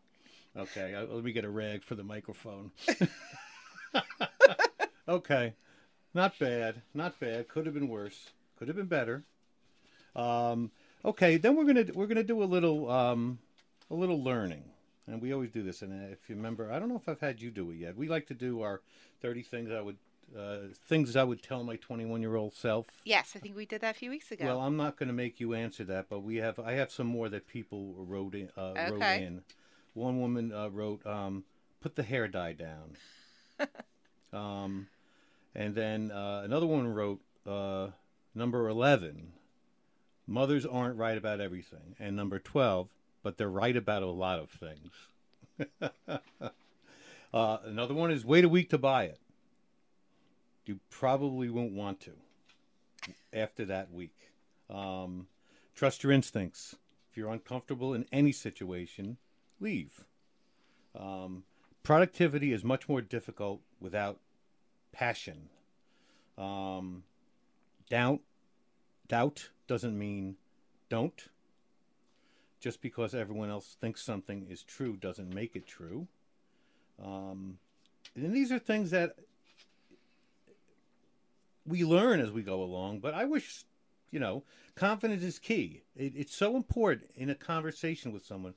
Okay, uh, let me get a rag for the microphone. okay, not bad, not bad. Could have been worse. Could have been better. Um, okay, then we're gonna we're gonna do a little um, a little learning, and we always do this. And if you remember, I don't know if I've had you do it yet. We like to do our thirty things I would uh, things I would tell my twenty one year old self. Yes, I think we did that a few weeks ago. Well, I'm not going to make you answer that, but we have. I have some more that people wrote in. Uh, wrote in. One woman uh, wrote, um, "Put the hair dye down," um, and then uh, another one wrote, uh, "Number eleven, mothers aren't right about everything," and number twelve, but they're right about a lot of things. uh, another one is, "Wait a week to buy it." You probably won't want to after that week. Um, trust your instincts. If you're uncomfortable in any situation, leave. Um, productivity is much more difficult without passion. Um, doubt, doubt doesn't mean don't. Just because everyone else thinks something is true doesn't make it true. Um, and these are things that we learn as we go along. But I wish, you know, confidence is key. It, it's so important in a conversation with someone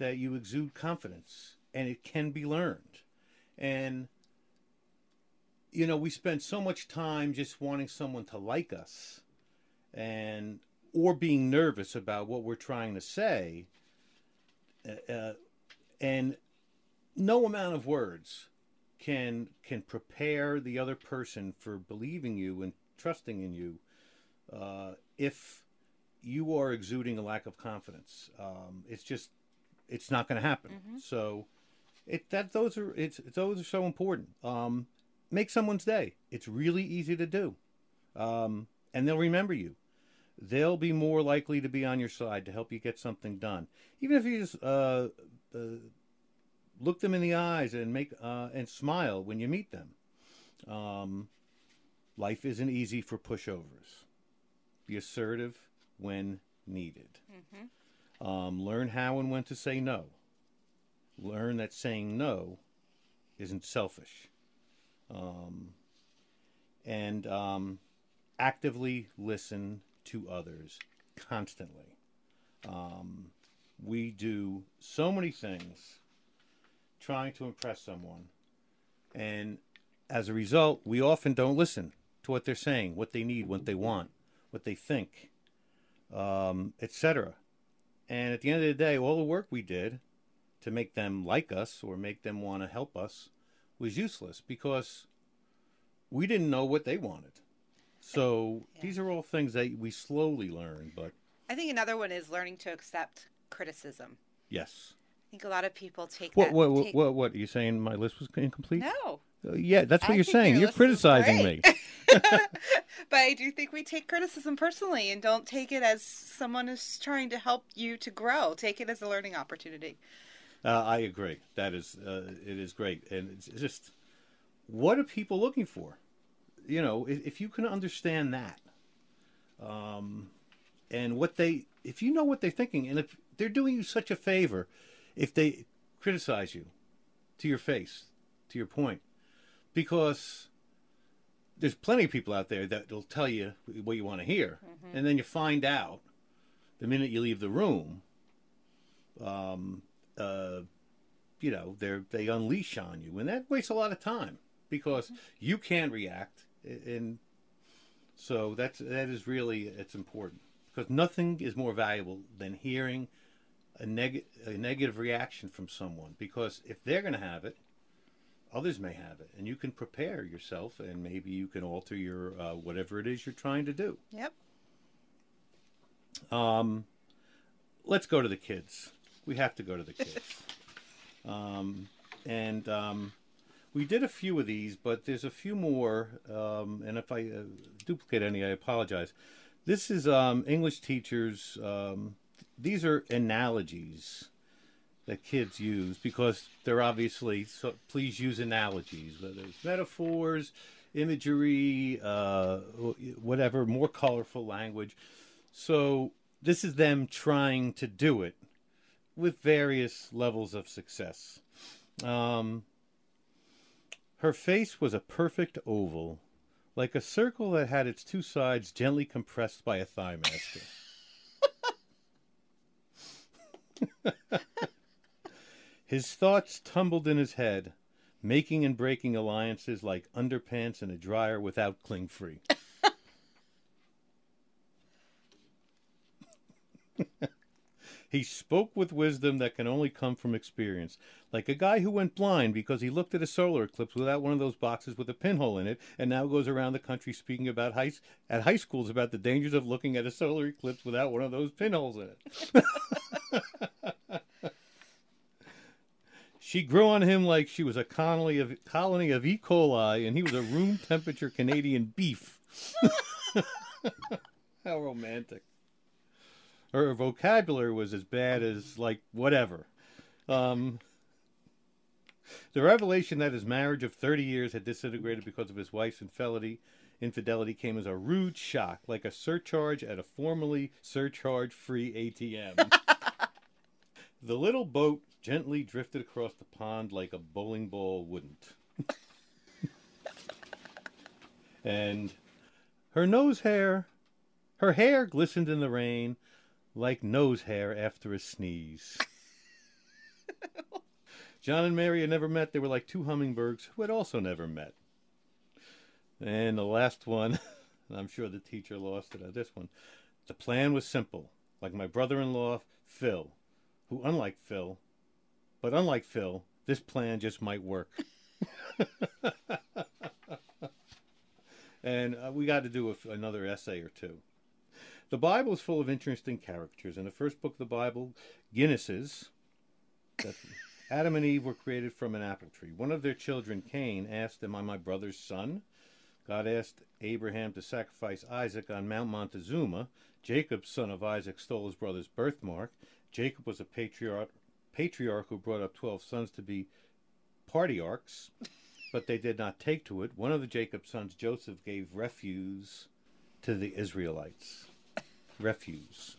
that you exude confidence, and it can be learned. And you know, we spend so much time just wanting someone to like us, and or being nervous about what we're trying to say. Uh, uh, and no amount of words can can prepare the other person for believing you and trusting in you uh, if you are exuding a lack of confidence. Um, it's just it's not going to happen. So it that those are it's those are so important. Um, make someone's day. It's really easy to do, um, and they'll remember you. They'll be more likely to be on your side to help you get something done, even if you just uh, uh, look them in the eyes and make uh, and smile when you meet them. Um, life isn't easy for pushovers. Be assertive when needed. Mm-hmm. Um, learn how and when to say no. Learn that saying no isn't selfish. Um, and um, actively listen to others constantly. Um, we do so many things trying to impress someone, and as a result, we often don't listen to what they're saying, what they need, what they want, what they think, um, etc. And at the end of the day, all the work we did to make them like us or make them want to help us was useless because we didn't know what they wanted. So Yeah. these are all things that we slowly learn, but I think another one is learning to accept criticism. yes. I think a lot of people take What that. what what, take- what, what are you saying my list was incomplete? No, yeah, that's what I you're saying. You're criticizing me. but I do think we take criticism personally and don't take it as someone is trying to help you to grow. Take it as a learning opportunity. Uh, I agree. That is, uh, it is great, and it's just, what are people looking for? You know, if, if you can understand that, um, and what they, if you know what they're thinking, and if they're doing you such a favor, if they criticize you to your face, to your point, because there's plenty of people out there that will tell you what you want to hear, and then you find out the minute you leave the room. Um, uh, you know, they they unleash on you, and that wastes a lot of time because you can't react, and so that's that is really it's important because nothing is more valuable than hearing a, neg- a negative reaction from someone because if they're going to have it, others may have it, and you can prepare yourself, and maybe you can alter your uh, whatever it is you're trying to do. Yep. Um, let's go to the kids. We have to go to the kids. um, and um, we did a few of these, but there's a few more. Um, and if I uh, duplicate any, I apologize. This is um, English teachers. Um, these are analogies that kids use because they're obviously so. Please use analogies, whether it's metaphors, imagery, uh, whatever, more colorful language. So this is them trying to do it with various levels of success. Um, her face was a perfect oval, like a circle that had its two sides gently compressed by a thigh master. his thoughts tumbled in his head, making and breaking alliances like underpants in a dryer without cling free. He spoke with wisdom that can only come from experience, like a guy who went blind because he looked at a solar eclipse without one of those boxes with a pinhole in it, and now goes around the country speaking about high at high schools about the dangers of looking at a solar eclipse without one of those pinholes in it. she grew on him like she was a colony of colony of E. coli, and he was a room temperature Canadian beef. How romantic her vocabulary was as bad as like whatever. Um, the revelation that his marriage of 30 years had disintegrated because of his wife's infidelity, infidelity came as a rude shock, like a surcharge at a formerly surcharge-free ATM. the little boat gently drifted across the pond like a bowling ball wouldn't. and her nose hair, her hair glistened in the rain like nose hair after a sneeze. John and Mary had never met. They were like two hummingbirds who had also never met. And the last one, I'm sure the teacher lost it at this one. The plan was simple, like my brother in law, Phil, who, unlike Phil, but unlike Phil, this plan just might work. and uh, we got to do a, another essay or two. The Bible is full of interesting characters. In the first book of the Bible, Guinnesses, Adam and Eve were created from an apple tree. One of their children, Cain, asked, Am I my brother's son? God asked Abraham to sacrifice Isaac on Mount Montezuma. Jacob, son of Isaac, stole his brother's birthmark. Jacob was a patriarch, patriarch who brought up 12 sons to be partyarchs, but they did not take to it. One of the Jacob sons, Joseph, gave refuse to the Israelites. Refuse.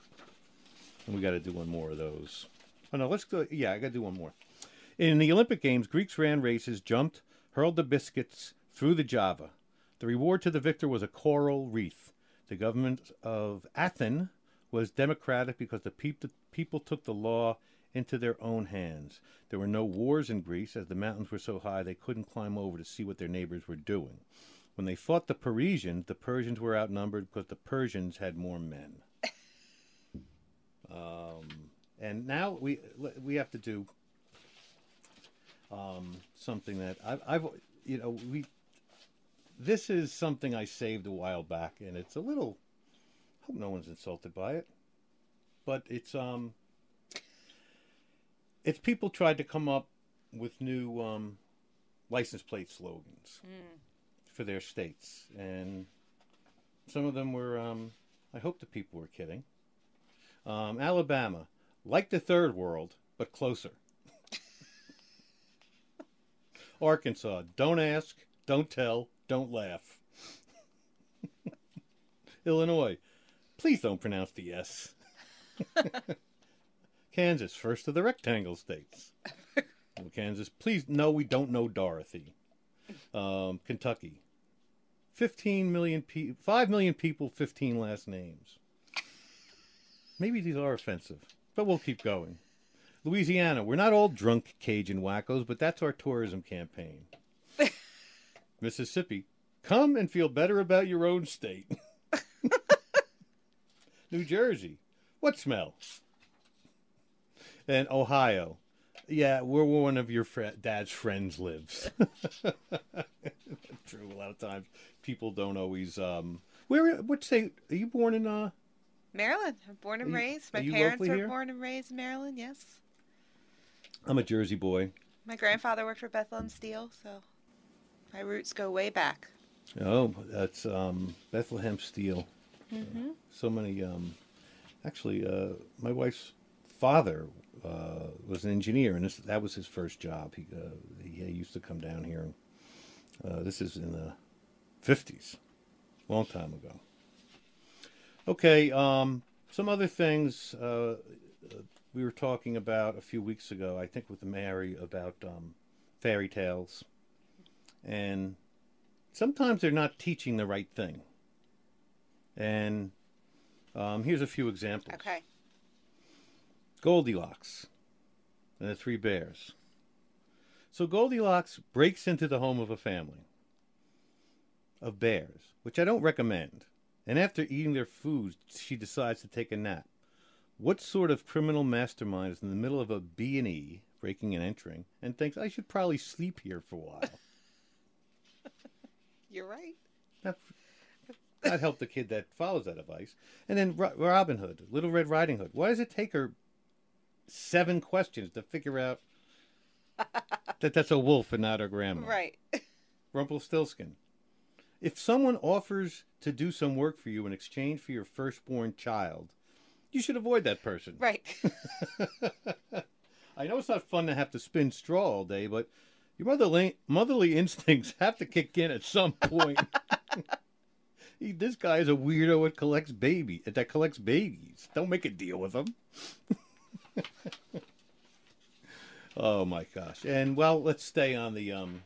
And we got to do one more of those. Oh no, let's go. Yeah, I got to do one more. In the Olympic Games, Greeks ran races, jumped, hurled the biscuits through the Java. The reward to the victor was a coral wreath. The government of Athens was democratic because the peop- people took the law into their own hands. There were no wars in Greece, as the mountains were so high they couldn't climb over to see what their neighbors were doing. When they fought the Parisians, the Persians were outnumbered because the Persians had more men. um, and now we we have to do um, something that I've, I've you know we this is something I saved a while back, and it's a little. I Hope no one's insulted by it, but it's um. It's people tried to come up with new um, license plate slogans for their states, and some of them were. Um, I hope the people were kidding. Um, Alabama, like the third world, but closer. Arkansas, don't ask, don't tell, don't laugh. Illinois, please don't pronounce the S. Kansas, first of the rectangle states. Kansas, please, no, we don't know Dorothy. Um, Kentucky, 15 million people, 5 million people, 15 last names. Maybe these are offensive, but we'll keep going. Louisiana, we're not all drunk Cajun wackos, but that's our tourism campaign. Mississippi, come and feel better about your own state. New Jersey, what smell? And Ohio, yeah, where one of your fr- dad's friends lives. True, a lot of times people don't always. Um, where? What state? Are you born in? Uh, Maryland. I'm born and raised. My parents were here? born and raised in Maryland. Yes. I'm a Jersey boy. My grandfather worked for Bethlehem Steel, so my roots go way back. Oh, that's um, Bethlehem Steel. So many. Um, actually, uh, my wife's father uh, was an engineer, and this, that was his first job. He, uh, he used to come down here. Uh, this is in the fifties, long time ago. Okay, um, some other things uh, uh, we were talking about a few weeks ago. I think with Mary about um, fairy tales, and sometimes they're not teaching the right thing. And um, here's a few examples. Okay. Goldilocks and the Three Bears. So Goldilocks breaks into the home of a family of bears, which I don't recommend. And after eating their food, she decides to take a nap. What sort of criminal mastermind is in the middle of a B and E, breaking and entering, and thinks I should probably sleep here for a while? You're right. That, God help the kid that follows that advice. And then Robin Hood, Little Red Riding Hood. Why does it take her seven questions to figure out that that's a wolf and not a grandma? Right. Rumpelstiltskin. If someone offers to do some work for you in exchange for your firstborn child, you should avoid that person. Right. I know it's not fun to have to spin straw all day, but your motherly, motherly instincts have to kick in at some point. He- this guy is a weirdo that collects baby that collects babies. Don't make a deal with him. oh my gosh! And well, let's stay on the um,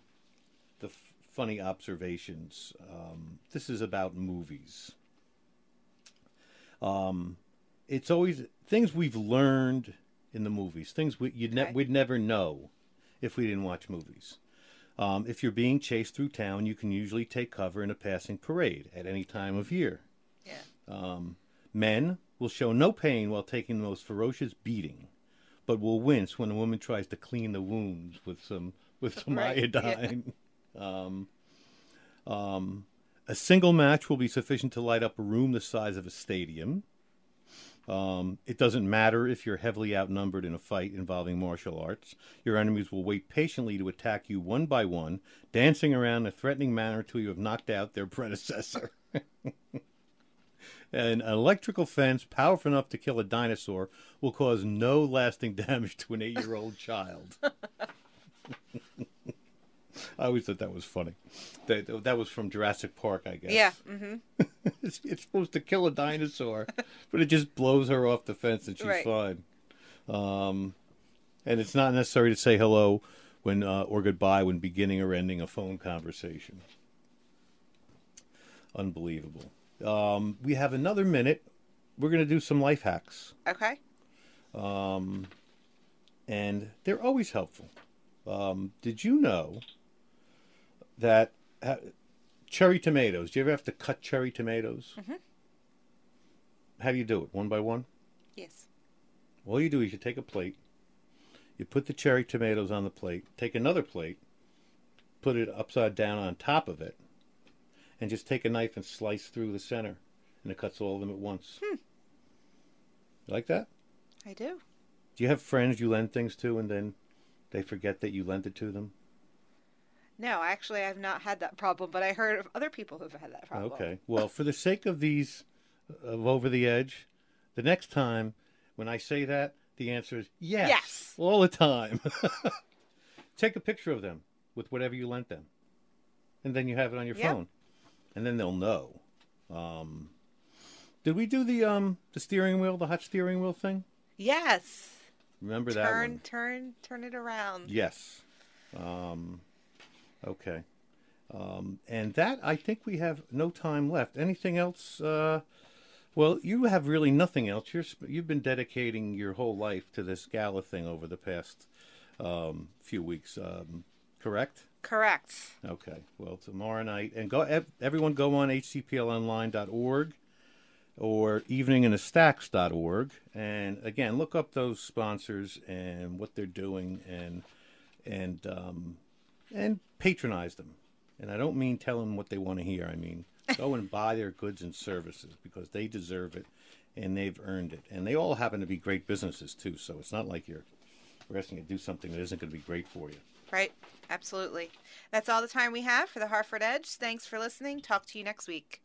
the f- funny observations. Um, this is about movies. Um, it's always things we've learned in the movies, things we, you'd ne- we'd never know if we didn't watch movies. Um, if you're being chased through town, you can usually take cover in a passing parade at any time of year. Yeah. Um, men will show no pain while taking the most ferocious beating, but will wince when a woman tries to clean the wounds with some with some Right, yeah. iodine. Um, um, a single match will be sufficient to light up a room the size of a stadium. Um, it doesn't matter if you're heavily outnumbered in a fight involving martial arts. Your enemies will wait patiently to attack you one by one, dancing around in a threatening manner until you have knocked out their predecessor. An electrical fence powerful enough to kill a dinosaur will cause no lasting damage to an eight year old child. I always thought that was funny. That, that was from Jurassic Park, I guess. Yeah. hmm it's, it's supposed to kill a dinosaur, but it just blows her off the fence and she's Right. fine. Um, and it's not necessary to say hello when uh, or goodbye when beginning or ending a phone conversation. Unbelievable. Um, we have another minute. We're going to do some life hacks, Okay. um, and they're always helpful. Um, did you know that uh, cherry tomatoes? Do you ever have to cut cherry tomatoes? Mhm. How do you do it? One by one? Yes. All you do is you take a plate, you put the cherry tomatoes on the plate, take another plate, put it upside down on top of it, and just take a knife and slice through the center, and it cuts all of them at once. Hmm. You like that? I do. Do you have friends you lend things to and then they forget that you lent it to them? No, actually, I've not had that problem, but I heard of other people who've had that problem. Okay. Well, for the sake of these of over the edge, the next time when I say that, the answer is yes. Yes. All the time. Take a picture of them with whatever you lent them. And then you have it on your Yep. phone. And then they'll know. Um, did we do the um the steering wheel, the hot steering wheel thing? Yes. Remember that turn, turn, turn it around. Yes. Um, okay. Um, and that, I think we have no time left. Anything else? Uh, well, you have really nothing else. You're you've been dedicating your whole life to this gala thing over the past um, few weeks, um, correct? Correct. Okay. Well, tomorrow night, and go. Everyone, go on hcplonline.org or eveninginthestacks.org, and again, look up those sponsors and what they're doing, and and um, and patronize them. And I don't mean tell them what they want to hear. I mean go and buy their goods and services because they deserve it, and they've earned it. And they all happen to be great businesses too. So it's not like you're we're asking you to do something that isn't going to be great for you. Right. Absolutely. That's all the time we have for the Harford Edge. Thanks for listening. Talk to you next week.